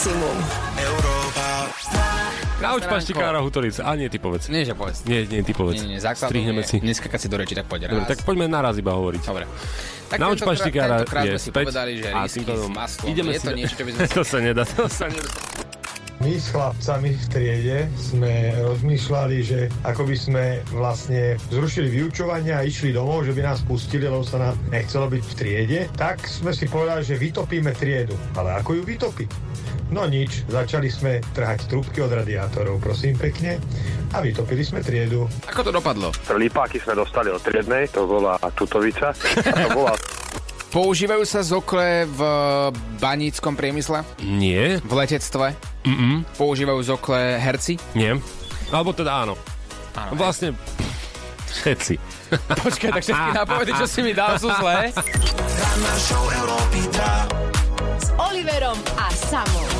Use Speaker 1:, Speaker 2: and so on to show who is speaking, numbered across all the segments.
Speaker 1: maximum.
Speaker 2: Nauč paštikára Hutoric. A nie, ty povedz.
Speaker 3: Nie, že povedz.
Speaker 2: Nie, nie, ty povedz.
Speaker 3: Nie, nie, základom
Speaker 2: Strihneme
Speaker 3: je,
Speaker 2: si.
Speaker 3: neskakať si do reči, tak poď
Speaker 2: Dobre, tak poďme naraz iba hovoriť.
Speaker 3: Dobre. Tak
Speaker 2: Nauč paštikára je
Speaker 3: sme si
Speaker 2: späť.
Speaker 3: povedali, že
Speaker 2: a tým pádom ideme
Speaker 3: je
Speaker 2: si...
Speaker 3: to niečo, čo by sme...
Speaker 2: to sa nedá, to sa nedá.
Speaker 4: My s chlapcami v triede sme rozmýšľali, že ako by sme vlastne zrušili vyučovanie a išli domov, že by nás pustili, lebo sa nám nechcelo byť v triede, tak sme si povedali, že vytopíme triedu. Ale ako ju vytopiť? No nič, začali sme trhať trúbky od radiátorov, prosím pekne, a vytopili sme triedu.
Speaker 3: Ako to dopadlo?
Speaker 5: Lípáky sme dostali od triednej, to bola Tutovica. A to bola
Speaker 3: Používajú sa zokle v baníckom priemysle?
Speaker 2: Nie,
Speaker 3: V letectve?
Speaker 2: mm
Speaker 3: Používajú zokle herci?
Speaker 2: nie. Alebo teda áno.
Speaker 3: Áno.
Speaker 2: Vlastne všetci.
Speaker 3: Počkaj, tak všetky nápovedy, čo si mi dal, sú zlé?
Speaker 1: S Oliverom a Samom.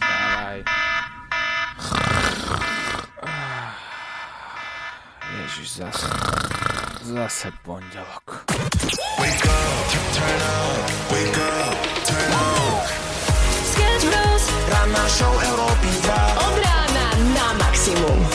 Speaker 3: Dávaj. Ježiš, zase. Zase pondelok.
Speaker 1: Sketch Bros. Od rána na maximum.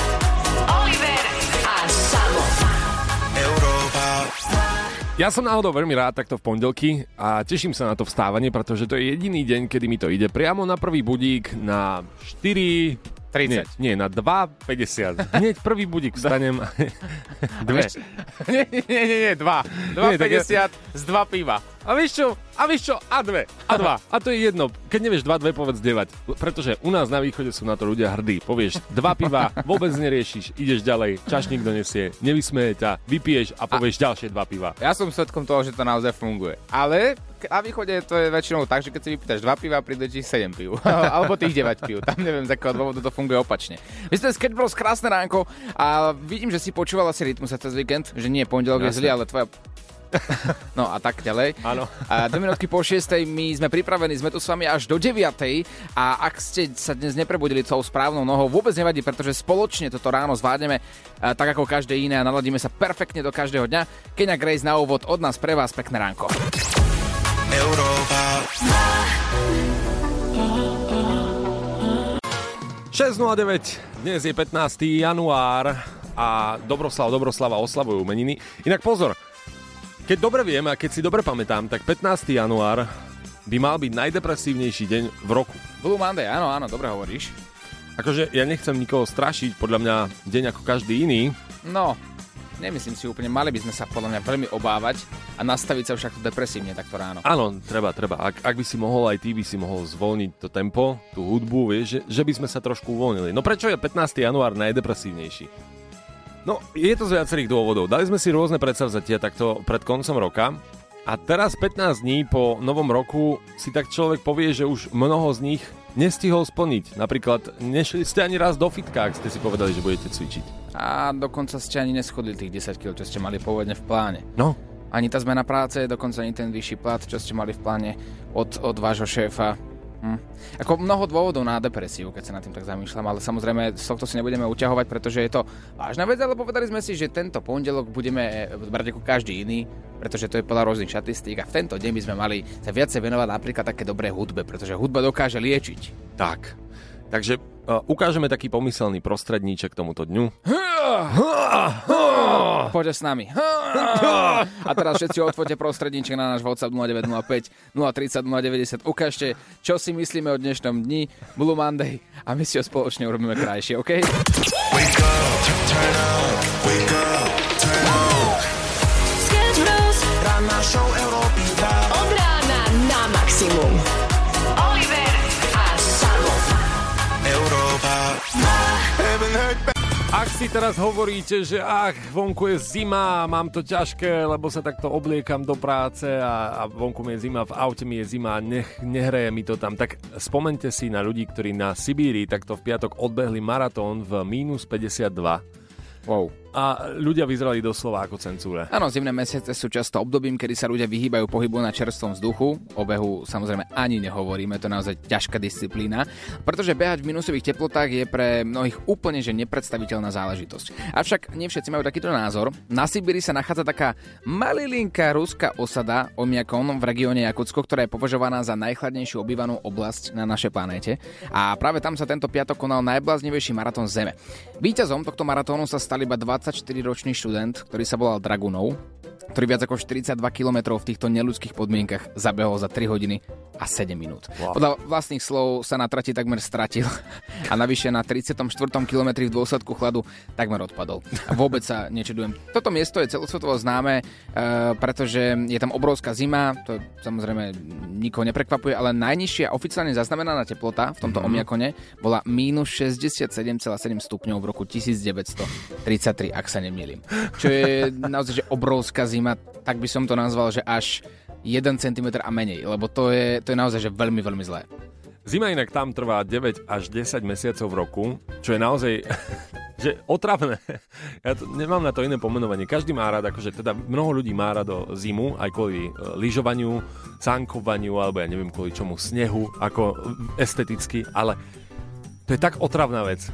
Speaker 2: Ja som náhodou veľmi rád takto v pondelky a teším sa na to vstávanie, pretože to je jediný deň, kedy mi to ide. Priamo na prvý budík na 4...
Speaker 3: 30.
Speaker 2: Nie, nie, na 2,50. Hneď prvý budík vstanem. Dve.
Speaker 3: nie, nie, nie, nie, dva.
Speaker 2: Nie, tak ja-
Speaker 3: 2,50 z dva piva.
Speaker 2: A vieš čo? A vieš čo? A dve. A dva. A to je jedno. Keď nevieš dva, dve, povedz 9. Pretože u nás na východe sú na to ľudia hrdí. Povieš dva piva, vôbec neriešiš, ideš ďalej, čašník donesie, nevysmeje ťa, vypiješ a povieš ďalšie dva piva.
Speaker 3: Ja som svetkom toho, že to naozaj funguje. Ale na východe to je väčšinou tak, že keď si vypýtaš dva piva, príde ti 7 piv. Alebo tých 9 piv. Tam neviem, z akého dôvodu to funguje opačne. Vy ste Sketch krásne ránko a vidím, že si počúvala si rytmus cez víkend, že nie, pondelok je zlý, ale tvoja No a tak ďalej.
Speaker 2: Áno.
Speaker 3: A dve minútky po 6. my sme pripravení, sme tu s vami až do 9. A ak ste sa dnes neprebudili tou správnou nohou, vôbec nevadí, pretože spoločne toto ráno zvládneme tak ako každé iné a naladíme sa perfektne do každého dňa. Kenia Grace na úvod od nás pre vás pekné ránko.
Speaker 2: 6.09, dnes je 15. január a Dobroslav, Dobroslava oslavujú meniny. Inak pozor, keď dobre viem a keď si dobre pamätám, tak 15. január by mal byť najdepresívnejší deň v roku.
Speaker 3: Blue Monday, áno, áno, dobre hovoríš.
Speaker 2: Akože ja nechcem nikoho strašiť, podľa mňa deň ako každý iný.
Speaker 3: No, nemyslím si úplne, mali by sme sa podľa mňa veľmi obávať a nastaviť sa však depresívne takto ráno.
Speaker 2: Áno, treba, treba. Ak, ak by si mohol, aj ty by si mohol zvolniť to tempo, tú hudbu, vieš, že, že by sme sa trošku uvoľnili. No prečo je 15. január najdepresívnejší? No, je to z viacerých dôvodov. Dali sme si rôzne predsavzatia takto pred koncom roka a teraz 15 dní po novom roku si tak človek povie, že už mnoho z nich nestihol splniť. Napríklad nešli ste ani raz do fitka, ak ste si povedali, že budete cvičiť.
Speaker 3: A dokonca ste ani neschodli tých 10 kg, čo ste mali pôvodne v pláne.
Speaker 2: No,
Speaker 3: Ani tá zmena práce, dokonca ani ten vyšší plat, čo ste mali v pláne od, od vášho šéfa. Hm. Ako mnoho dôvodov na depresiu, keď sa nad tým tak zamýšľam, ale samozrejme z tohto si nebudeme uťahovať, pretože je to vážna vec, ale povedali sme si, že tento pondelok budeme brať ako každý iný, pretože to je podľa rôznych štatistík a v tento deň by sme mali sa viacej venovať napríklad také dobré hudbe, pretože hudba dokáže liečiť.
Speaker 2: tak. Takže uh, ukážeme taký pomyselný prostredníček tomuto dňu.
Speaker 3: Poďte s nami. A teraz všetci otvorte prostredníček na náš WhatsApp 0905 030 090. Ukážte, čo si myslíme o dnešnom dni, Blue Monday a my si ho spoločne urobíme krajšie, OK?
Speaker 1: Sketch
Speaker 2: Ak si teraz hovoríte, že ach, vonku je zima, mám to ťažké, lebo sa takto obliekam do práce a, a vonku mi je zima, v aute mi je zima, nech, nehreje mi to tam, tak spomente si na ľudí, ktorí na Sibírii takto v piatok odbehli maratón v mínus 52.
Speaker 3: Wow.
Speaker 2: A ľudia vyzerali doslova ako cencúre.
Speaker 3: Áno, zimné mesiace sú často obdobím, kedy sa ľudia vyhýbajú pohybu na čerstvom vzduchu. O behu samozrejme ani nehovoríme, to je naozaj ťažká disciplína, pretože behať v minusových teplotách je pre mnohých úplne že nepredstaviteľná záležitosť. Avšak nie všetci majú takýto názor. Na Sibiri sa nachádza taká malilinká ruská osada Omiakon v regióne Jakutsko, ktorá je považovaná za najchladnejšiu obývanú oblasť na našej planéte. A práve tam sa tento piatok konal najbláznivejší maratón Zeme. Víťazom tohto maratónu sa stal iba 24-ročný študent, ktorý sa volal Dragunov, ktorý viac ako 42 km v týchto neľudských podmienkach zabehol za 3 hodiny a 7 minút. Wow. Podľa vlastných slov sa na trati takmer stratil a navyše na 34. kilometri v dôsledku chladu takmer odpadol. A vôbec sa nečudujem. Toto miesto je celosvetovo známe, uh, pretože je tam obrovská zima, to samozrejme nikoho neprekvapuje, ale najnižšia oficiálne zaznamenaná teplota v tomto mm-hmm. Omiakone bola mínus 67,7 stupňov v roku 1933, ak sa nemýlim. Čo je naozaj že obrovská zima, tak by som to nazval, že až 1 cm a menej, lebo to je, to je naozaj že veľmi, veľmi zlé.
Speaker 2: Zima inak tam trvá 9 až 10 mesiacov v roku, čo je naozaj že otravné. Ja to, nemám na to iné pomenovanie. Každý má rád, akože teda mnoho ľudí má rád zimu, aj kvôli e, lyžovaniu, sánkovaniu, alebo ja neviem kvôli čomu, snehu, ako esteticky, ale to je tak otravná vec.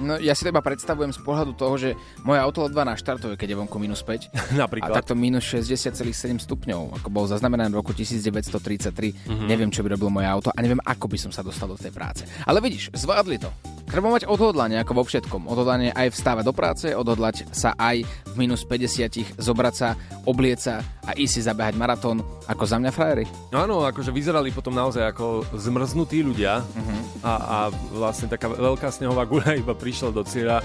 Speaker 3: No ja si to iba predstavujem z pohľadu toho, že moje auto ledva naštartuje, keď je vonku minus 5.
Speaker 2: Napríklad.
Speaker 3: A takto minus 60,7 stupňov, ako bol zaznamenaný v roku 1933. Mm-hmm. Neviem, čo by robilo moje auto a neviem, ako by som sa dostal do tej práce. Ale vidíš, zvládli to. Treba mať odhodlanie ako vo všetkom. Odhodlanie aj vstávať do práce, odhodlať sa aj v minus 50 zobrať sa, oblieť sa a ísť si zabehať maratón ako za mňa frajery.
Speaker 2: No áno, akože vyzerali potom naozaj ako zmrznutí ľudia uh-huh. a, a vlastne taká veľká snehová guľa iba prišla do cieľa.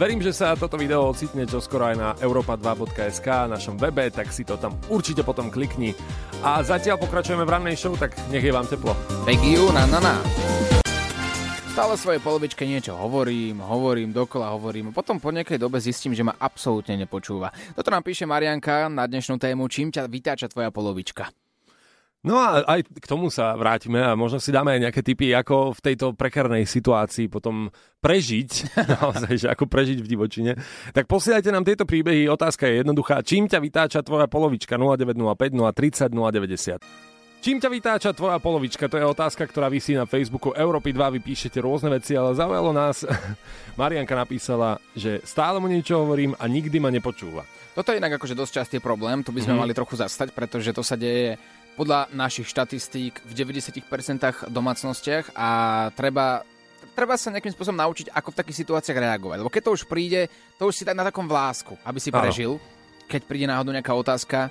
Speaker 2: Verím, že sa toto video ocitne čoskoro aj na europa2.sk, našom webe, tak si to tam určite potom klikni. A zatiaľ pokračujeme v rannej show, tak nech je vám teplo.
Speaker 3: Thank you, na na na. Stále svojej polovičke niečo hovorím, hovorím, dokola hovorím potom po nejakej dobe zistím, že ma absolútne nepočúva. Toto nám píše Marianka na dnešnú tému, čím ťa vytáča tvoja polovička.
Speaker 2: No a aj k tomu sa vrátime a možno si dáme aj nejaké tipy, ako v tejto prekernej situácii potom prežiť, naozaj, že ako prežiť v divočine. Tak posielajte nám tieto príbehy, otázka je jednoduchá. Čím ťa vytáča tvoja polovička 0905 030 090? Čím ťa vytáča tvoja polovička? To je otázka, ktorá vysí na Facebooku Európy 2. Vy píšete rôzne veci, ale zaujalo nás. Marianka napísala, že stále mu niečo hovorím a nikdy ma nepočúva.
Speaker 3: Toto je inak akože dosť častý problém, to by sme mm. mali trochu zastať, pretože to sa deje podľa našich štatistík v 90% domácnostiach a treba treba sa nejakým spôsobom naučiť, ako v takých situáciách reagovať. Lebo keď to už príde, to už si dať na takom vlásku, aby si prežil. Ano. Keď príde náhodou nejaká otázka,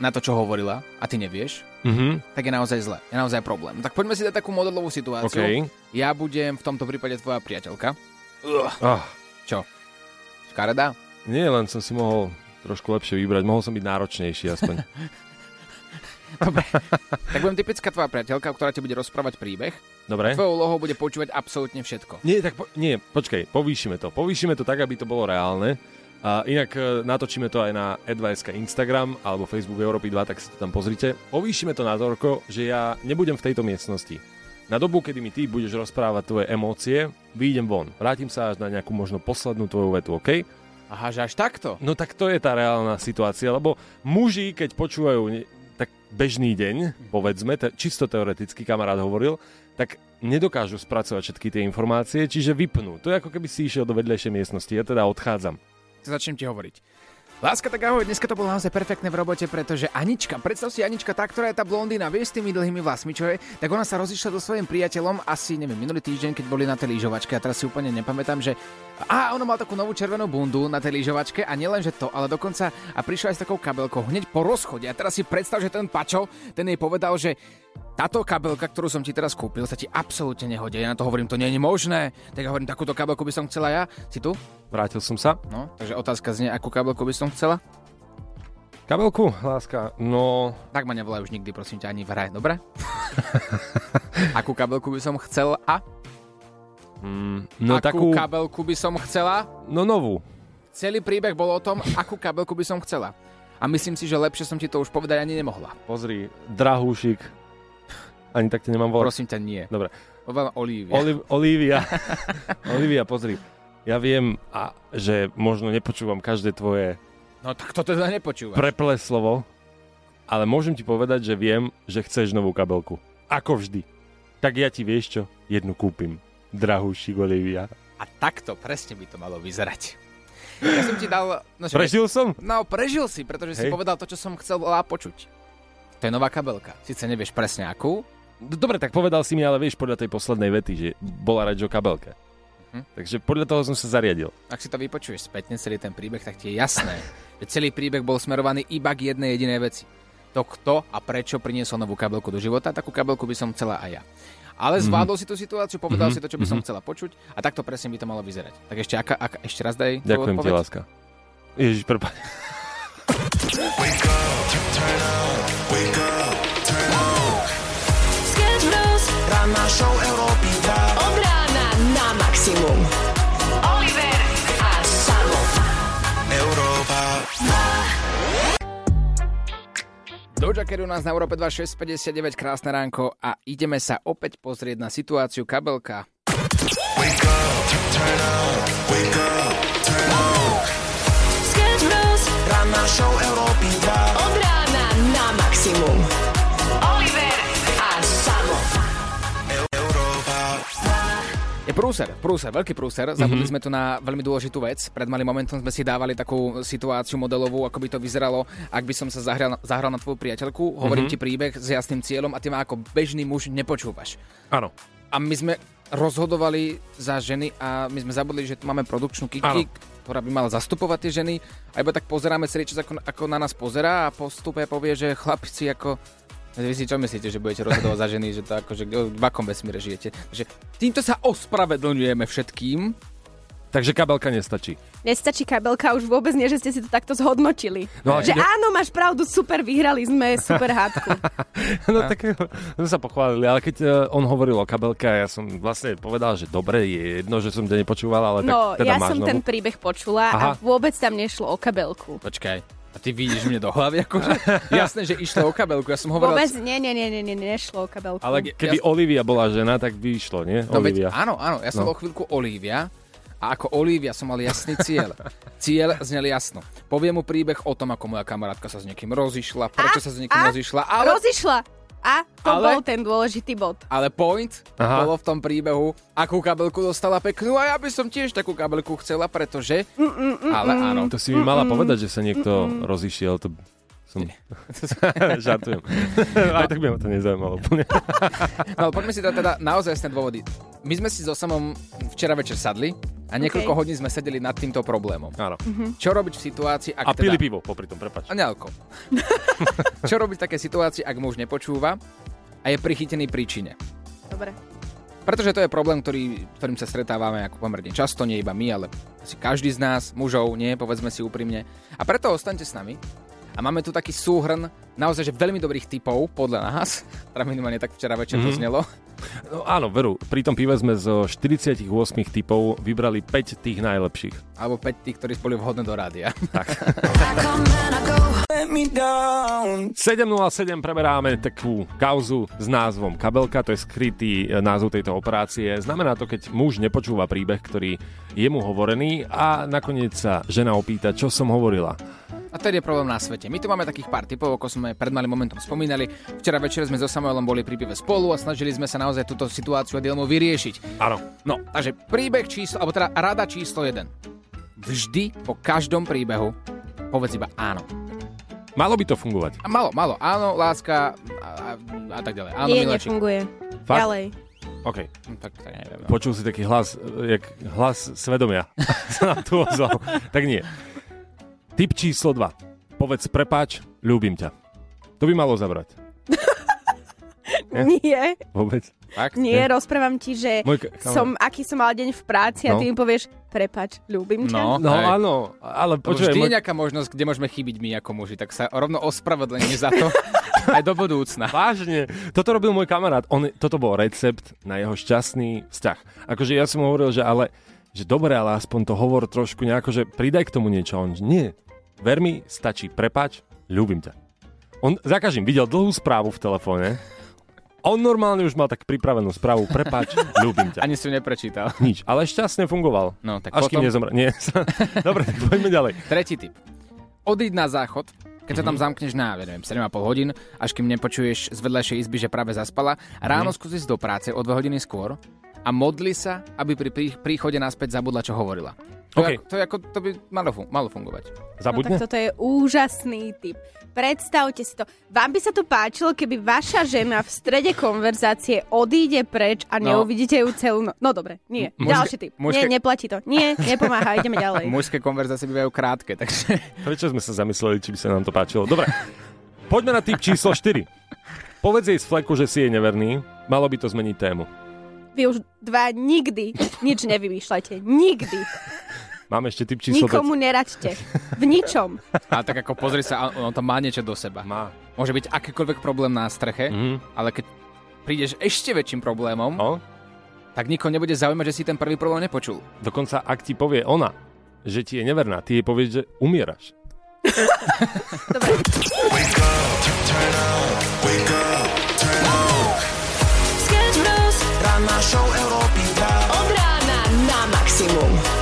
Speaker 3: na to, čo hovorila a ty nevieš, mm-hmm. tak je naozaj zle. Je naozaj problém. Tak poďme si dať takú modelovú situáciu.
Speaker 2: Okay.
Speaker 3: Ja budem v tomto prípade tvoja priateľka.
Speaker 2: Oh.
Speaker 3: Čo? Škaredá?
Speaker 2: Nie, len som si mohol trošku lepšie vybrať. Mohol som byť náročnejší aspoň.
Speaker 3: Dobre. tak budem typická tvoja priateľka, ktorá ti bude rozprávať príbeh.
Speaker 2: Dobre.
Speaker 3: Tvojou úlohou bude počúvať absolútne všetko.
Speaker 2: Nie, tak po, nie, počkaj, povýšime to. Povýšime to tak, aby to bolo reálne. A inak e, natočíme to aj na Advice Instagram alebo Facebook Európy 2, tak si to tam pozrite. Povýšime to na toľko, že ja nebudem v tejto miestnosti. Na dobu, kedy mi ty budeš rozprávať tvoje emócie, vyjdem von. Vrátim sa až na nejakú možno poslednú tvoju vetu, OK?
Speaker 3: Aha, že až takto?
Speaker 2: No tak to je tá reálna situácia, lebo muži, keď počúvajú tak bežný deň, povedzme, te, čisto teoreticky kamarát hovoril, tak nedokážu spracovať všetky tie informácie, čiže vypnú. To je ako keby si išiel do vedľajšej miestnosti, ja teda odchádzam
Speaker 3: začnem ti hovoriť. Láska, tak ahoj, dneska to bolo naozaj perfektné v robote, pretože Anička, predstav si Anička, tá, ktorá je tá blondína, vieš, s tými dlhými vlasmi, čo je, tak ona sa rozišla so svojím priateľom asi, neviem, minulý týždeň, keď boli na tej lyžovačke, a teraz si úplne nepamätám, že a ono mal takú novú červenú bundu na tej lyžovačke a nielen, že to, ale dokonca a prišla aj s takou kabelkou hneď po rozchode. A teraz si predstav, že ten pačo, ten jej povedal, že táto kabelka, ktorú som ti teraz kúpil, sa ti absolútne nehodí. Ja na to hovorím, to nie je možné. Tak ja hovorím, takúto kabelku by som chcela ja. Si tu?
Speaker 2: Vrátil som sa.
Speaker 3: No, takže otázka znie, akú kabelku by som chcela?
Speaker 2: Kabelku, láska, no...
Speaker 3: Tak ma nevolaj už nikdy, prosím ťa, ani v hre, dobre? akú kabelku by som chcel a?
Speaker 2: Mm, no
Speaker 3: akú
Speaker 2: takú...
Speaker 3: kabelku by som chcela?
Speaker 2: No novú.
Speaker 3: Celý príbeh bol o tom, akú kabelku by som chcela. A myslím si, že lepšie som ti to už povedať ani nemohla.
Speaker 2: Pozri, drahúšik, ani tak te nemám volať.
Speaker 3: Prosím ťa, nie.
Speaker 2: Dobre.
Speaker 3: Volám Olivia.
Speaker 2: Oliv, Olivia. Olivia, pozri. ja viem, a, že možno nepočúvam každé tvoje
Speaker 3: No tak to teda nepočúvaš.
Speaker 2: preplé slovo, ale môžem ti povedať, že viem, že chceš novú kabelku. Ako vždy. Tak ja ti vieš čo? Jednu kúpim. Drahú Olivia.
Speaker 3: A takto presne by to malo vyzerať. Ja som ti dal... No, že-
Speaker 2: Prežil som?
Speaker 3: No, prežil si, pretože si
Speaker 2: Hej.
Speaker 3: povedal to, čo som chcel počuť. To je nová kabelka. Sice nevieš presne akú,
Speaker 2: Dobre, tak povedal si mi, ale vieš podľa tej poslednej vety, že bola reč o kabelke.
Speaker 3: Mhm.
Speaker 2: Takže podľa toho som sa zariadil.
Speaker 3: ak si to vypočuješ spätne, celý ten príbeh, tak ti je jasné, že celý príbeh bol smerovaný iba k jednej jedinej veci. To kto a prečo priniesol novú kabelku do života, takú kabelku by som chcela aj ja. Ale zvládol si tú situáciu, povedal
Speaker 2: Mhm.
Speaker 3: si to, čo by som chcela počuť a takto presne by to malo vyzerať. Tak ešte, aká, aká, ešte raz daj
Speaker 2: Ďakujem ti, láska. Ježiš, prepáč.
Speaker 6: Show Európy 2
Speaker 1: Od rána na maximum. Oliver a Samo.
Speaker 6: Európa
Speaker 3: Doja Cat u nás na Európe 2659, krásne ránko a ideme sa opäť pozrieť na situáciu kabelka.
Speaker 1: Sketch Bros.
Speaker 6: Ranná show Európy 2
Speaker 1: Od rána na maximum.
Speaker 3: Je prúser, prúser, veľký prúser. Zabudli sme tu na veľmi dôležitú vec. Pred malým momentom sme si dávali takú situáciu modelovú, ako by to vyzeralo, ak by som sa zahral, zahral na tvoju priateľku. Hovorím ti príbeh s jasným cieľom a ty ma ako bežný muž nepočúvaš.
Speaker 2: Áno.
Speaker 3: A my sme rozhodovali za ženy a my sme zabudli, že tu máme produkčnú Kiki, ktorá by mala zastupovať tie ženy. A iba tak pozeráme celý čas, ako, ako na nás pozerá a postupe povie, že chlapci ako... Vy si čo myslíte, že budete rozhodovať za ženy, že to akože v akom vesmíre žijete? Takže týmto sa ospravedlňujeme všetkým.
Speaker 2: Takže kabelka nestačí.
Speaker 7: Nestačí kabelka, už vôbec nie, že ste si to takto zhodnotili.
Speaker 2: No,
Speaker 7: že
Speaker 2: keď-
Speaker 7: áno, máš pravdu, super, vyhrali sme, super hádku.
Speaker 2: No tak sme sa pochválili, ale keď eh, on hovoril o kabelke ja som vlastne povedal, že dobre, je jedno, že som ťa nepočúval, ale
Speaker 7: No,
Speaker 2: tak teda
Speaker 7: ja
Speaker 2: máš
Speaker 7: som
Speaker 2: novú.
Speaker 7: ten príbeh počula
Speaker 2: Aha.
Speaker 7: a vôbec tam nešlo o kabelku.
Speaker 3: Počkaj. A ty vidíš mne do hlavy, akože? Jasné, že išlo o kabelku. Ja som hovoril...
Speaker 7: Vôbec nie, nie, nie, nie, nie, nešlo o kabelku.
Speaker 3: Ale
Speaker 2: Keby
Speaker 3: ja-
Speaker 2: Olivia bola žena, tak by išlo, nie?
Speaker 3: No veď,
Speaker 2: Olivia.
Speaker 3: áno, áno, ja som
Speaker 2: No.
Speaker 3: bol chvíľku Olivia a ako Olivia som mal jasný cieľ. cieľ znel jasno. Poviem mu príbeh o tom, ako moja kamarátka sa s niekým rozišla, prečo sa s niekým
Speaker 7: a?
Speaker 3: rozišla, ale,
Speaker 7: Rozišla. A to
Speaker 3: Ale-
Speaker 7: bol ten dôležitý bod.
Speaker 3: ale point
Speaker 2: Aha.
Speaker 3: bolo v tom príbehu, akú kabelku dostala peknú a ja by som tiež takú kabelku chcela, pretože... ale áno,
Speaker 2: To si mi mala povedať, že sa niekto rozišiel, to som... Žartujem. Aj tak by ma to nezaujímalo úplne.
Speaker 3: No, poďme si dať teda naozaj jasné dôvody. My sme si so samom včera večer sadli a niekoľko
Speaker 7: OK.
Speaker 3: hodín sme sedeli nad týmto problémom.
Speaker 2: Áno.
Speaker 3: Čo robiť v situácii, ak
Speaker 2: A
Speaker 3: teda...
Speaker 2: pili pivo, popri tom, prepač.
Speaker 3: A nealko. Čo robiť v takej situácii, ak muž nepočúva a je prichytený príčine?
Speaker 7: Dobre.
Speaker 3: Pretože to je problém, ktorý, ktorým sa stretávame ako pomerne často, nie iba my, ale asi každý z nás, mužov, nie, povedzme si úprimne. A preto ostaňte s nami. A máme tu taký súhrn naozaj že veľmi dobrých typov, podľa nás. Teda minimálne tak včera večer to znelo.
Speaker 2: No áno, veru, pri tom pive sme zo 48 typov vybrali 5 tých najlepších.
Speaker 3: Alebo 5 tých, ktorí boli vhodné do rádia.
Speaker 6: Down
Speaker 2: 7.07 preberáme takú kauzu s názvom Kabelka, to je skrytý e, názov tejto operácie. Znamená to, keď muž nepočúva príbeh, ktorý je mu hovorený a nakoniec sa žena opýta, čo som hovorila.
Speaker 3: A to je problém na svete. My tu máme takých pár typov, ako sme pred malým momentom spomínali. Včera večer sme so Samuelom boli pri pive spolu a snažili sme sa naozaj túto situáciu a dilemu vyriešiť.
Speaker 2: Áno.
Speaker 3: No, takže príbeh číslo, alebo teda rada číslo 1. Vždy po každom príbehu povedz iba áno.
Speaker 2: Malo by to fungovať.
Speaker 3: A malo, malo, áno, láska a, a, a tak ďalej. Áno,
Speaker 7: Nie,
Speaker 3: miláčik.
Speaker 7: nefunguje.
Speaker 2: Fakt?
Speaker 7: Ďalej.
Speaker 2: OK.
Speaker 3: Hm, Tak, tak neviem. No.
Speaker 2: Počul si taký hlas, jak hlas svedomia. sa nám tu ozval. Tak nie. Typ číslo 2. Povedz prepáč, ľúbim ťa. To by malo zabrať.
Speaker 7: Nie,
Speaker 2: Vôbec.
Speaker 3: Fakt?
Speaker 7: nie, rozprávam ti, že
Speaker 2: Môj kamarát.
Speaker 7: som, aký som mal deň v práci a
Speaker 2: No.
Speaker 7: ty mi povieš, prepač, ľúbim ťa.
Speaker 3: No,
Speaker 2: No
Speaker 3: hej.
Speaker 2: áno, ale
Speaker 3: Lebo
Speaker 2: počujem,
Speaker 3: vždy je
Speaker 2: môj...
Speaker 3: nejaká možnosť, kde môžeme chybiť my ako muži, tak sa rovno ospravedlenie za to aj do budúcna.
Speaker 2: Vážne, toto robil môj kamarát. On, toto bol recept na jeho šťastný vzťah. Akože ja som mu hovoril, že ale, že dobre, ale aspoň to hovor trošku nejako, že pridaj k tomu niečo. A On, že nie, ver mi, stačí prepač, ľúbim ťa. On za každým videl dlhú správu v telefóne On normálne už mal tak pripravenú správu. Prepáč, ľúbim ťa.
Speaker 3: Ani si ju neprečítal.
Speaker 2: Nič, ale šťastne fungoval.
Speaker 3: No, tak
Speaker 2: Až kým
Speaker 3: potom...
Speaker 2: nezomre. Nie. Dobre, tak poďme ďalej.
Speaker 3: Tretí tip. Odíď na záchod, keď sa tam
Speaker 2: Mhm.
Speaker 3: zamkneš na, ja neviem, 7,5 hodín, až kým nepočuješ z vedľajšej izby, že práve zaspala. Ráno
Speaker 2: Mhm.
Speaker 3: skúsi ísť do práce o 2 hodiny skôr a modli sa, aby pri prí- príchode naspäť zabudla, čo hovorila. To,
Speaker 2: OK.
Speaker 3: je, ako- to, je ako, to by malo, fun- malo fungovať.
Speaker 7: No
Speaker 2: Zabudne?
Speaker 7: tak toto je úžasný tip. Predstavte si to. Vám by sa to páčilo, keby vaša žena v strede konverzácie odíde preč a
Speaker 3: No.
Speaker 7: neuvidíte ju celú no- No dobre, nie.
Speaker 3: Mužské-
Speaker 7: Ďalší tip.
Speaker 3: mužské-
Speaker 7: Nie, neplatí to. Nie, nepomáha, ideme ďalej.
Speaker 3: Mužské konverzácie bývajú krátke, takže...
Speaker 2: Prečo sme sa zamysleli, či by sa nám to páčilo? Dobre, poďme na tip číslo 4. Povedz jej z fleku, že si jej neverný. Malo by to zmeniť tému.
Speaker 7: Vy už dva nikdy nič nevymýšľajte. Nikdy.
Speaker 2: Máme ešte tip číslo
Speaker 7: Nikomu neraďte. V ničom.
Speaker 3: A tak ako pozri sa, on tam má niečo do seba.
Speaker 2: 5. Má.
Speaker 3: Môže byť akýkoľvek problém na streche,
Speaker 2: Mhm.
Speaker 3: ale keď prídeš ešte väčším problémom,
Speaker 2: No,
Speaker 3: tak nikoho nebude zaujímať, že si ten prvý problém nepočul.
Speaker 2: dokonca ak ti povie ona, že ti je neverná, ty jej povieš, že umieraš.
Speaker 6: Ranná show Európy 2
Speaker 1: Od rána na maximum.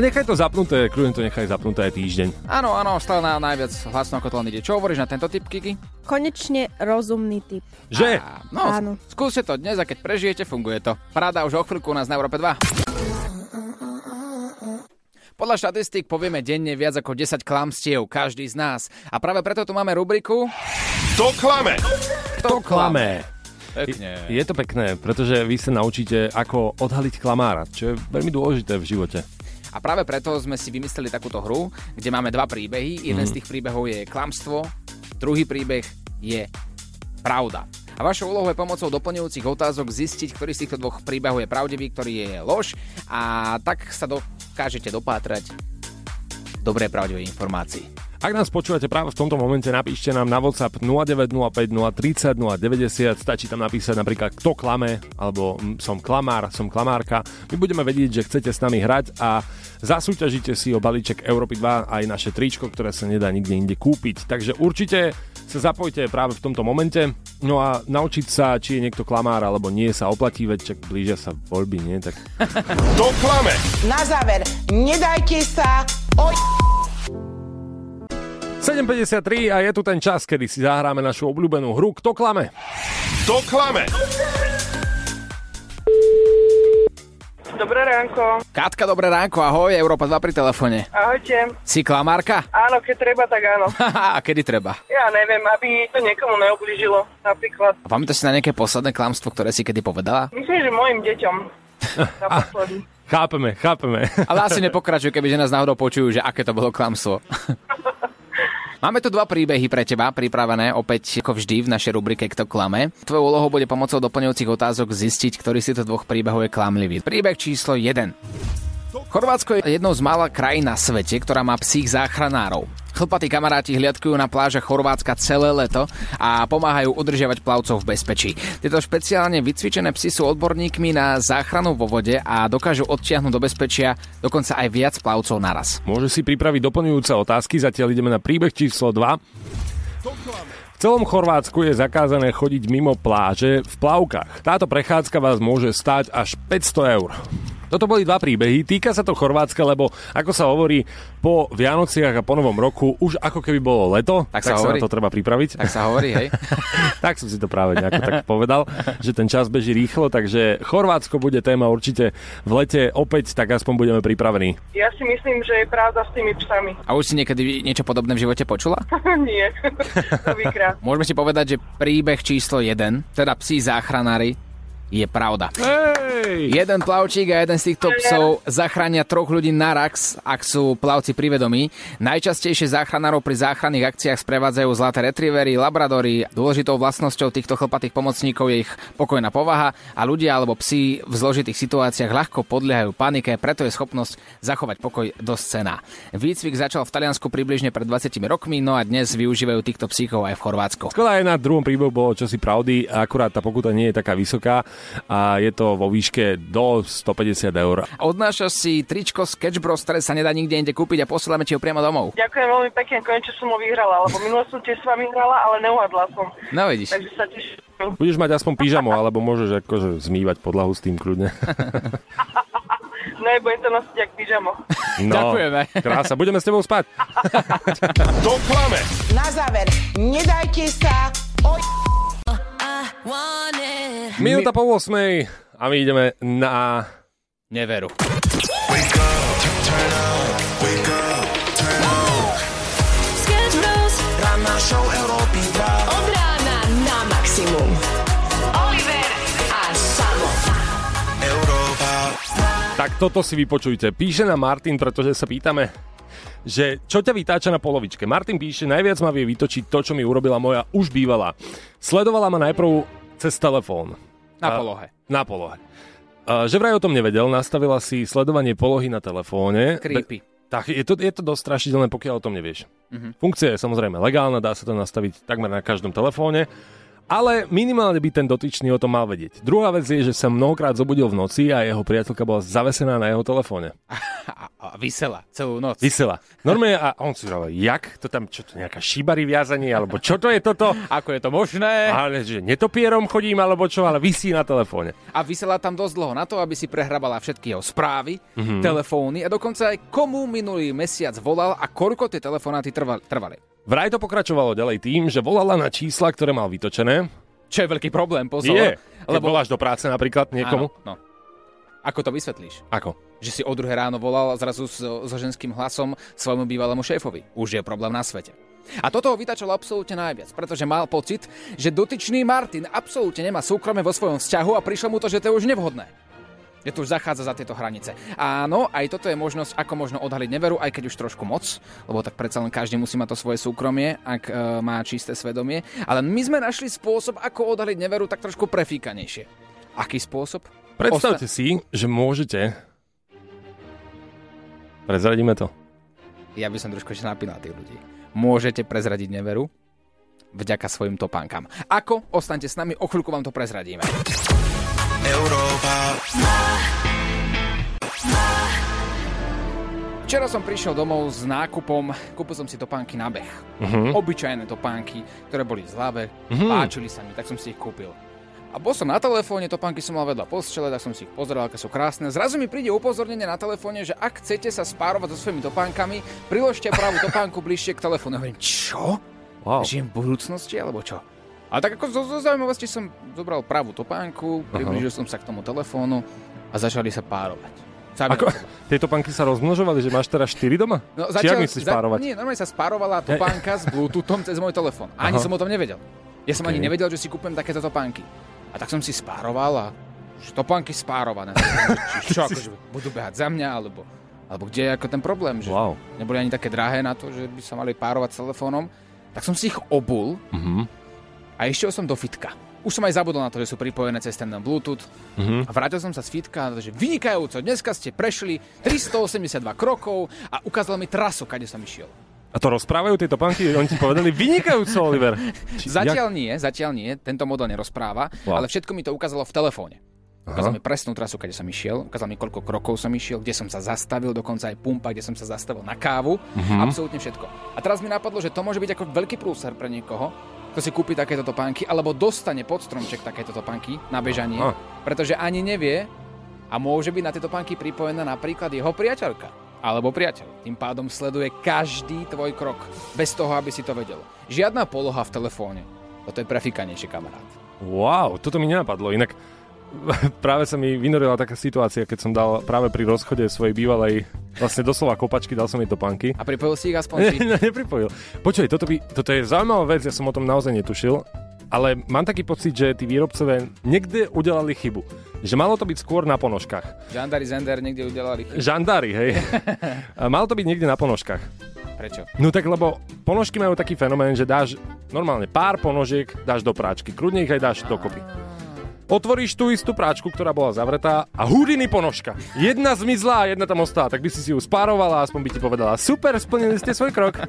Speaker 1: A
Speaker 2: nechaj to zapnuté, kľudne to nechaj zapnuté aj týždeň.
Speaker 3: Áno, áno, stále na najviac hlasno ako to len ide. Čo hovoríš na tento typ, Kiki?
Speaker 7: Konečne rozumný typ.
Speaker 2: Že?
Speaker 3: A, no,
Speaker 7: Áno.
Speaker 3: skúste to dnes a keď prežijete, funguje to. Paráda už o chvíľku u nás na Európe 2. Podľa štatistík povieme denne viac ako 10 klamstiev, každý z nás. A práve preto tu máme rubriku...
Speaker 8: To klame.
Speaker 3: To
Speaker 2: Klamé.
Speaker 3: Pekne.
Speaker 2: Je to pekné, pretože vy sa naučíte, ako odhaliť klamára, čo je veľmi dôležité v živote.
Speaker 3: A práve preto sme si vymysleli takúto hru, kde máme dva príbehy. Jeden z tých príbehov je klamstvo, druhý príbeh je pravda. A vašou úlohou je pomocou doplňujúcich otázok zistiť, ktorý z týchto dvoch príbehov je pravdivý, ktorý je lož a tak sa dokážete dopátrať dobré pravdivej informácii.
Speaker 2: Ak nás počúvate práve v tomto momente, napíšte nám na WhatsApp 0905 030 090, stačí tam napísať napríklad kto klame, alebo mm, som klamár, som klamárka. My budeme vedieť, že chcete s nami hrať a zasúťažíte si o balíček Európy 2 aj naše tričko, ktoré sa nedá nikde inde kúpiť. Takže určite sa zapojte práve v tomto momente. No a naučiť sa, či je niekto klamár alebo nie, sa oplatí, veď čak blížia sa voľby, nie? Tak
Speaker 8: To klame.
Speaker 9: Na záver, nedajte sa oj...
Speaker 2: 7.53 a je tu ten čas, kedy si zahráme našu obľúbenú hru Kto klame?
Speaker 8: To klame.
Speaker 10: Dobré ránko.
Speaker 3: Katka, dobré ránko, ahoj, Európa 2 pri telefóne.
Speaker 10: Ahojte.
Speaker 3: Si klamárka?
Speaker 10: Áno, keď treba, tak áno.
Speaker 3: Haha, a kedy treba?
Speaker 10: Ja neviem, aby to niekomu neublížilo, napríklad.
Speaker 3: A pamätáš si na nejaké posledné klamstvo, ktoré si kedy povedala?
Speaker 10: Myslím, že mojim deťom. Naposledy.
Speaker 2: Chápeme, chápeme.
Speaker 3: Ale asi nepokračuj, keby že nás náhodou počujú, že aké to bolo klamstvo. Máme tu dva príbehy pre teba pripravené, opäť ako vždy v našej rubrike Kto klame. Tvojou úlohou bude pomocou doplňujúcich otázok zistiť, ktorý z týchto dvoch príbehov je klamlivý. Príbeh číslo 1. Chorvátsko je jednou z mála krajín na svete, ktorá má psích záchranárov. Chlpatí kamaráti hliadkujú na plážach Chorvátska celé leto a pomáhajú udržiavať plavcov v bezpečí. Tieto špeciálne vycvičené psy sú odborníkmi na záchranu vo vode a dokážu odtiahnuť do bezpečia dokonca aj viac plavcov naraz.
Speaker 2: Môže si pripraviť doplňujúce otázky, zatiaľ ideme na príbeh číslo 2. V celom Chorvátsku je zakázané chodiť mimo pláže v plavkách. Táto prechádzka vás môže stáť až 500 eur. Toto boli dva príbehy, týka sa to Chorvátska, lebo ako sa hovorí, po Vianociach a po Novom roku už ako keby bolo leto,
Speaker 3: Tak
Speaker 2: tak,
Speaker 3: sa
Speaker 2: sa,
Speaker 3: hovorí.
Speaker 2: na to treba pripraviť.
Speaker 3: Tak sa hovorí, hej?
Speaker 2: tak som si to práve nejako tak povedal, že ten čas beží rýchlo, takže Chorvátsko bude téma určite v lete opäť, tak aspoň budeme pripravení.
Speaker 10: Ja si myslím, že je pravda s tými psami.
Speaker 3: A už si niekedy niečo podobné v živote počula?
Speaker 10: Nie.
Speaker 3: Môžeme si povedať, že príbeh číslo 1, teda psí záchranári, je pravda.
Speaker 2: Hej!
Speaker 3: Jeden plavčík a jeden z týchto psov zachránia troch ľudí naraz, ak sú plavci privedomí. Najčastejšie záchranárov pri záchranných akciách sprevádzajú zlaté retrievery, labradory. Dôležitou vlastnosťou týchto chlpatých pomocníkov je ich pokojná povaha a ľudia alebo psi v zložitých situáciách ľahko podliehajú panike, preto je schopnosť zachovať pokoj dosť cená. Výcvik začal v Taliansku približne pred 20 rokmi, no a dnes využívajú týchto psíkov aj v Chorvátsku.
Speaker 2: Skoro aj na druhom príbehu bolo čosi pravdy, akurát tá pokuta nie je taká vysoká. A je to vo výške do 150 eur.
Speaker 3: Odnášaš si tričko Sketch Bros, ktoré sa nedá nikde inde kúpiť a posielame ti ho priamo domov.
Speaker 10: Ďakujem veľmi pekne, konečne som ho vyhrala, lebo minule som tiež s vami hrala, ale neuhadla som.
Speaker 3: No vidíš.
Speaker 10: Takže sa teším.
Speaker 2: Budeš mať aspoň pyžamo, alebo môžeš akože zmývať podlahu s tým kľudne.
Speaker 10: No, budem to nosiť jak pyžamo.
Speaker 2: No,
Speaker 3: Ďakujeme.
Speaker 2: Krása, budeme s tebou spať.
Speaker 8: To klame.
Speaker 9: Na záver, nedajte sa oj...
Speaker 2: Minúta po 8 a my ideme na...
Speaker 3: Neveru.
Speaker 6: Wake up, turn up, wake up, turn up.
Speaker 1: Sketch Bros.
Speaker 6: Ranná show Európy 2.
Speaker 1: Od rána na maximum. Oliver a Samo.
Speaker 6: Európa.
Speaker 2: Tak toto si vypočujte. Píše nám Martin, pretože sa pýtame, že čo ťa vytáča na polovičke. Martin píše, najviac ma vie vytočiť to, čo mi urobila moja už bývalá. Sledovala ma najprv cez telefón.
Speaker 3: Na polohe.
Speaker 2: Na polohe. Že vraj o tom nevedel, nastavila si sledovanie polohy na telefóne.
Speaker 3: Creepy.
Speaker 2: Be- tak, je to, je to dosť strašidelné, pokiaľ o tom nevieš.
Speaker 3: Mhm.
Speaker 2: Funkcia je samozrejme legálna, dá sa to nastaviť takmer na každom telefóne, ale minimálne by ten dotyčný o tom mal vedieť. Druhá vec je, že sa mnohokrát zobudil v noci a jeho priateľka bola zavesená na jeho telefóne.
Speaker 3: A, a vysela celú noc.
Speaker 2: Vysela. Normálne a on si hovoril, jak? To tam, čo to, nejaká šibary viazanie, alebo čo to je toto?
Speaker 3: Ako je to možné?
Speaker 2: Ale že netopierom chodím, alebo čo, ale vysí na telefóne.
Speaker 3: A vysela tam dosť dlho na to, aby si prehrabala všetky jeho správy,
Speaker 2: Mhm.
Speaker 3: mm-hmm. telefóny a dokonca aj komu minulý mesiac volal a koľko tie telefonáty trvali.
Speaker 2: Vraj to pokračovalo ďalej tým, že volala na čísla, ktoré mal vytočené.
Speaker 3: Čo je veľký problém, pozor.
Speaker 2: Je.
Speaker 3: Lebo...
Speaker 2: voláš do práce napríklad niekomu.
Speaker 3: Áno, no. Ako to vysvetlíš?
Speaker 2: Ako?
Speaker 3: Že si o druhé ráno volal zrazu so, so ženským hlasom svojmu bývalému šéfovi. Už je problém na svete. A toto ho vytačalo absolútne najviac, pretože mal pocit, že dotyčný Martin absolútne nemá súkromie vo svojom vzťahu a prišlo mu to, že to je už nevhodné. Že to už zachádza za tieto hranice. Áno, aj toto je možnosť, ako možno odhaliť neveru, aj keď už trošku moc, lebo tak predsa len každý musí mať to svoje súkromie, ak e, má čisté svedomie. Ale my sme našli spôsob, ako odhaliť neveru tak trošku prefíkanejšie. Aký spôsob?
Speaker 2: Predstavte si, že môžete... Prezradíme to.
Speaker 3: ja by som trošku ešte napínal tých ľudí. Môžete prezradiť neveru vďaka svojim topánkam. Ako? Ostaňte s nami, o chvíľku vám to prezradíme.
Speaker 6: Európa.
Speaker 3: Včera som prišiel domov s nákupom, kúpil som si topánky na beh.
Speaker 2: Mhm.
Speaker 3: Obyčajné topánky, ktoré boli v zlave,
Speaker 2: Mhm.
Speaker 3: páčili sa mi, tak som si ich kúpil. A bol som na telefóne, topánky som mal vedľa postele, tak som si ich pozeral, aké sú krásne. Zrazu mi príde upozornenie na telefóne, že ak chcete sa spárovať so svojimi topánkami, priložte pravú topánku bližšie k telefónu. Hovorím, čo?
Speaker 2: Wow.
Speaker 3: Žijem v budúcnosti, alebo čo? A tak ako zo, zo zaujímavosti som zobral pravú topánku, priblížil som sa k tomu telefónu a začali sa párovať. Sami
Speaker 2: Ako? Tieto panky sa rozmnožovali, že máš teraz 4 doma?
Speaker 3: No,
Speaker 2: Či jak myslíš párovať?
Speaker 3: Nie, normálne sa spárovala topánka s Bluetoothom cez môj telefón. Ani
Speaker 2: Aha.
Speaker 3: som o tom nevedel. Ja som
Speaker 2: Okej.
Speaker 3: ani nevedel, že si kúpem takéto topánky. A tak som si spároval a topánky spárované. Čo, akože budú behať za mňa, alebo, alebo kde je ako ten problém, že
Speaker 2: Wow.
Speaker 3: neboli ani také drahé na to, že by sa mali párovať s telefónom. Tak som si ich obul
Speaker 2: Mhm.
Speaker 3: a išiel som do fitka. Už som aj zabudol na to, že sú pripojené cez ten Bluetooth.
Speaker 2: Mhm.
Speaker 3: A vrátil som sa z fitka, že vynikajúco, dneska ste prešli 382 krokov a ukázal mi trasu, kade som išiel.
Speaker 2: A to rozprávajú tieto panky? Oni ti povedali vynikajúco, Oliver. Či,
Speaker 3: Zatiaľ nie, zatiaľ nie, tento model nerozpráva,
Speaker 2: Wow.
Speaker 3: ale všetko mi to ukázalo v telefóne. Ukázal
Speaker 2: Aha.
Speaker 3: mi presnú trasu, kde som išiel, ukázal mi, koľko krokov som išiel, kde som sa zastavil, dokonca aj pumpa, kde som sa zastavil na kávu,
Speaker 2: Mhm.
Speaker 3: absolútne všetko. A teraz mi napadlo, že to môže byť ako veľký prúser pre niekoho, kto si kúpi takéto topánky, alebo dostane pod stromček takéto topánky na bežanie,
Speaker 2: Aha.
Speaker 3: pretože ani nevie a môže byť na tieto topánky pripojená napríklad jeho priateľka alebo priateľ. Tým pádom sleduje každý tvoj krok, bez toho, aby si to vedel. Žiadna poloha v telefóne. Toto je prefikanejšie, kamarát.
Speaker 2: Wow, toto mi nenapadlo. Inak práve sa mi vynorila taká situácia, keď som dal práve pri rozchode svojej bývalej vlastne doslova kopačky, dal som jej topánky.
Speaker 3: A pripojil si ich aspoň
Speaker 2: Ne, ne, nepripojil. Počuj, toto, by, toto je zaujímavá vec, ja som o tom naozaj netušil, ale mám taký pocit, že tí výrobcovia niekde udelali chybu. Že malo to byť skôr na ponožkách.
Speaker 3: Žandari Zender niekde udelali chybu.
Speaker 2: Žandári, hej. Malo to byť niekde na ponožkách.
Speaker 3: Prečo?
Speaker 2: No tak lebo ponožky majú taký fenomén, že dáš normálne pár ponožiek, dáš do práčky. Kľudne ich aj dáš dokopy. Otvoríš tú istú práčku, ktorá bola zavretá a hudiny ponožka. Jedna zmizla a jedna tam ostala, tak by si si ju spárovala a aspoň by ti povedala, super, splnili ste svoj krok.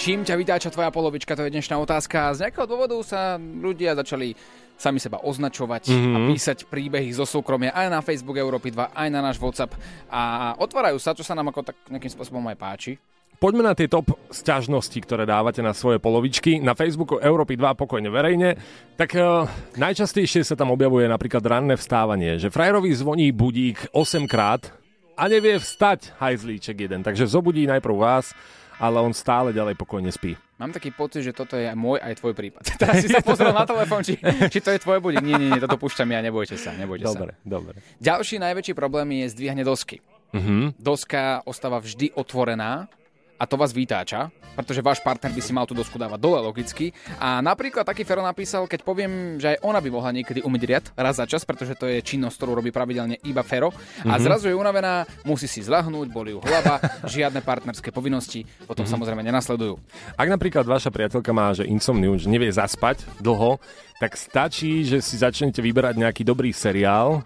Speaker 3: Čím ťa vytáča tvoja polovička, to je dnešná otázka. Z nejakého dôvodu sa ľudia začali sami seba označovať mm-hmm. a písať príbehy zo súkromia aj na Facebook Európy 2, aj na náš WhatsApp a otvárajú sa, čo sa nám ako tak nejakým spôsobom aj páči.
Speaker 2: Poďme na tie top sťažnosti, ktoré dávate na svoje polovičky. Na Facebooku Európy 2 pokojne verejne. Tak uh, najčastejšie sa tam objavuje napríklad ranné vstávanie, že frajerovi zvoní budík 8 krát a nevie vstať hajzlíček jeden. Takže zobudí najprv vás, ale on stále ďalej pokojne spí.
Speaker 3: Mám taký pocit, že toto je môj aj tvoj prípad. Teraz si sa pozrel na telefón, či, či to je tvoj budík. Nie, nie, nie, toto púšťam ja, nebojte sa, nebojte
Speaker 2: dobre,
Speaker 3: sa.
Speaker 2: Dobre,
Speaker 3: Ďalší najväčší problém je zdvíhanie dosky.
Speaker 2: Uh-huh.
Speaker 3: Doska ostáva vždy otvorená a to vás vytáča, pretože váš partner by si mal tú dosku dávať dole logicky. A napríklad taký Fero napísal, keď poviem, že aj ona by mohla niekedy umyť riad raz za čas, pretože to je činnosť, ktorú robí pravidelne iba Fero. A
Speaker 2: Mhm.
Speaker 3: zrazu je unavená, musí si zlahnúť, boli ju hlava, žiadne partnerské povinnosti, potom
Speaker 2: Mhm.
Speaker 3: samozrejme nenasledujú.
Speaker 2: Ak napríklad vaša priateľka má že insomniu, že nevie zaspať dlho, tak stačí, že si začnete vyberať nejaký dobrý seriál.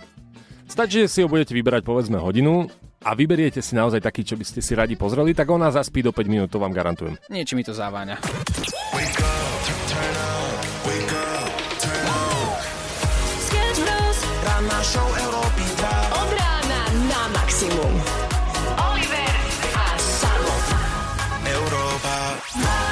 Speaker 2: Stačí, že si ho budete vyberať povedzme hodinu a vyberiete si naozaj taký, čo by ste si radi pozreli, tak ona zaspí do 5 minút, to vám garantujem.
Speaker 3: Niečo mi to záváňa.
Speaker 6: 2.
Speaker 1: Od rána na maximum. Oliver a Sabo.
Speaker 6: Európa.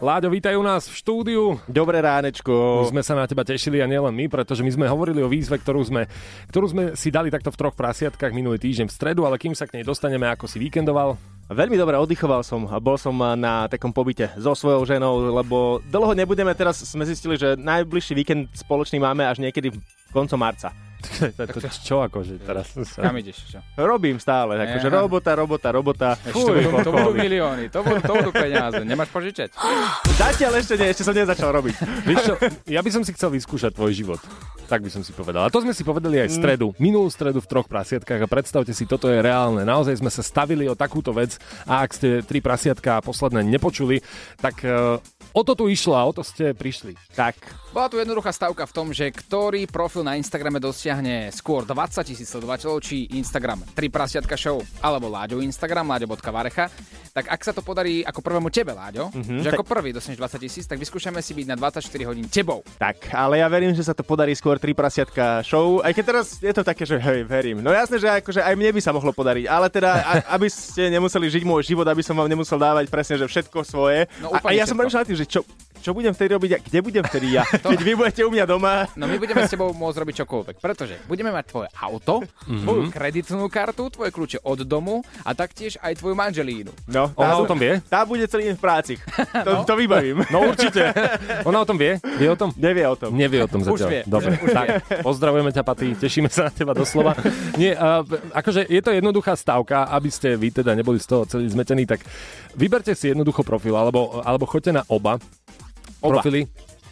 Speaker 2: Láďo, vítaj u nás v štúdiu.
Speaker 11: Dobré ránečko.
Speaker 2: Už sme sa na teba tešili a nielen my, pretože my sme hovorili o výzve, ktorú sme, ktorú sme si dali takto v troch prasiatkách minulý týždeň v stredu, ale kým sa k nej dostaneme, ako si víkendoval,
Speaker 11: Veľmi dobre oddychoval som a bol som na takom pobyte so svojou ženou, lebo dlho nebudeme, teraz sme zistili, že najbližší víkend spoločný máme až niekedy koncom marca.
Speaker 2: To, to, čo akože teraz?
Speaker 3: Kam ideš? Čo?
Speaker 11: Robím stále, akože
Speaker 3: Aha.
Speaker 11: robota, robota, robota.
Speaker 3: Ešte to, budú, to budú milióny, to budú, to budú peniaze. Nemáš požičať?
Speaker 11: Zatiaľ ešte nie, ešte som nezačal robiť.
Speaker 2: Vieš čo, ja by som si chcel vyskúšať tvoj život. Tak by som si povedal. A to sme si povedali aj v stredu. Minulú stredu v troch prasiatkách a predstavte si, toto je reálne. Naozaj sme sa stavili o takúto vec a ak ste tri prasiatka posledné nepočuli, tak uh, o to tu išlo a o to ste prišli.
Speaker 11: Tak,
Speaker 3: Bola tu jednoduchá stavka v tom, že ktorý profil na Instagrame dosiahne skôr 20 tisíc sledovateľov, či Instagram 3 prasiatka show, alebo Láďo Instagram, láďo.varecha, tak ak sa to podarí ako prvému tebe, Láďo, mm-hmm, že
Speaker 11: tak-
Speaker 3: ako prvý dostaneš 20 tisíc, tak vyskúšame si byť na 24 hodín tebou.
Speaker 11: tak, ale ja verím, že sa to podarí skôr tri prasiatka show, aj keď teraz je to také, že hej, verím. No jasné, že akože aj mne by sa mohlo podariť, ale teda, a, aby ste nemuseli žiť môj život, aby som vám nemusel dávať presne, že všetko svoje.
Speaker 3: No,
Speaker 11: a, a ja som
Speaker 3: všetko.
Speaker 11: premýšľal nad tým, že čo, čo budem vtedy robiť a kde budem vtedy ja, keď vy budete u mňa doma.
Speaker 3: No my budeme s tebou môcť robiť čokoľvek, pretože budeme mať tvoje auto, mm-hmm. tvoju kreditnú kartu, tvoje kľúče od domu a taktiež aj tvoju manželínu.
Speaker 11: No,
Speaker 2: Ona o tom vie?
Speaker 11: Tá bude celý deň v práci. To, to vybavím.
Speaker 2: No určite. Ona o tom vie? Vie o tom?
Speaker 11: Nevie o tom.
Speaker 2: Nevie o tom
Speaker 3: Už
Speaker 2: zatiaľ.
Speaker 3: vie,
Speaker 2: Dobre,
Speaker 3: už- už
Speaker 2: tak, pozdravujeme ťa, Paty, tešíme sa na teba doslova. Nie, uh, akože je to jednoduchá stavka, aby ste vy teda neboli z toho celý zmetení, tak vyberte si jednoducho profil, alebo, alebo choďte na oba,
Speaker 11: Oba.
Speaker 2: profily.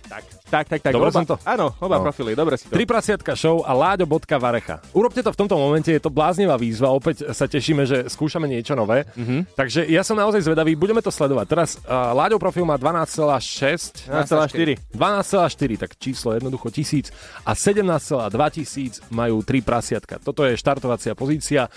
Speaker 11: Tak, tak, tak. tak
Speaker 2: Dobre
Speaker 11: oba,
Speaker 2: som to?
Speaker 11: Áno, oba
Speaker 2: No.
Speaker 11: profily, dobre si to.
Speaker 2: Tri prasiatka show a láďo.varecha. Urobte to v tomto momente, je to bláznivá výzva, opäť sa tešíme, že skúšame niečo nové. Mm-hmm. Takže ja som naozaj zvedavý, budeme to sledovať. Teraz uh, Láďo profil má 12,6
Speaker 11: 12,4.
Speaker 2: 12,4, tak číslo jednoducho tisíc a 17,2 tisíc majú tri prasiatka. Toto je štartovacia pozícia.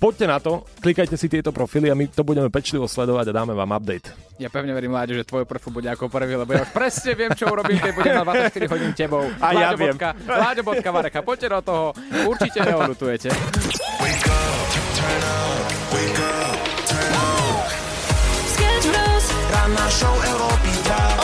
Speaker 2: Poďte na to, klikajte si tieto profily a my to budeme pečlivo sledovať a dáme vám update.
Speaker 3: Ja pevne verím, Láďo, že tvoj profil bude ako prvý, lebo ja už presne viem, čo urobím, keď budem kanál 24 hodín tebou.
Speaker 11: A Láďo ja viem.
Speaker 3: Láďo bodka Vareka, poďte do toho. Určite neodutujete. Ranná show Európy 2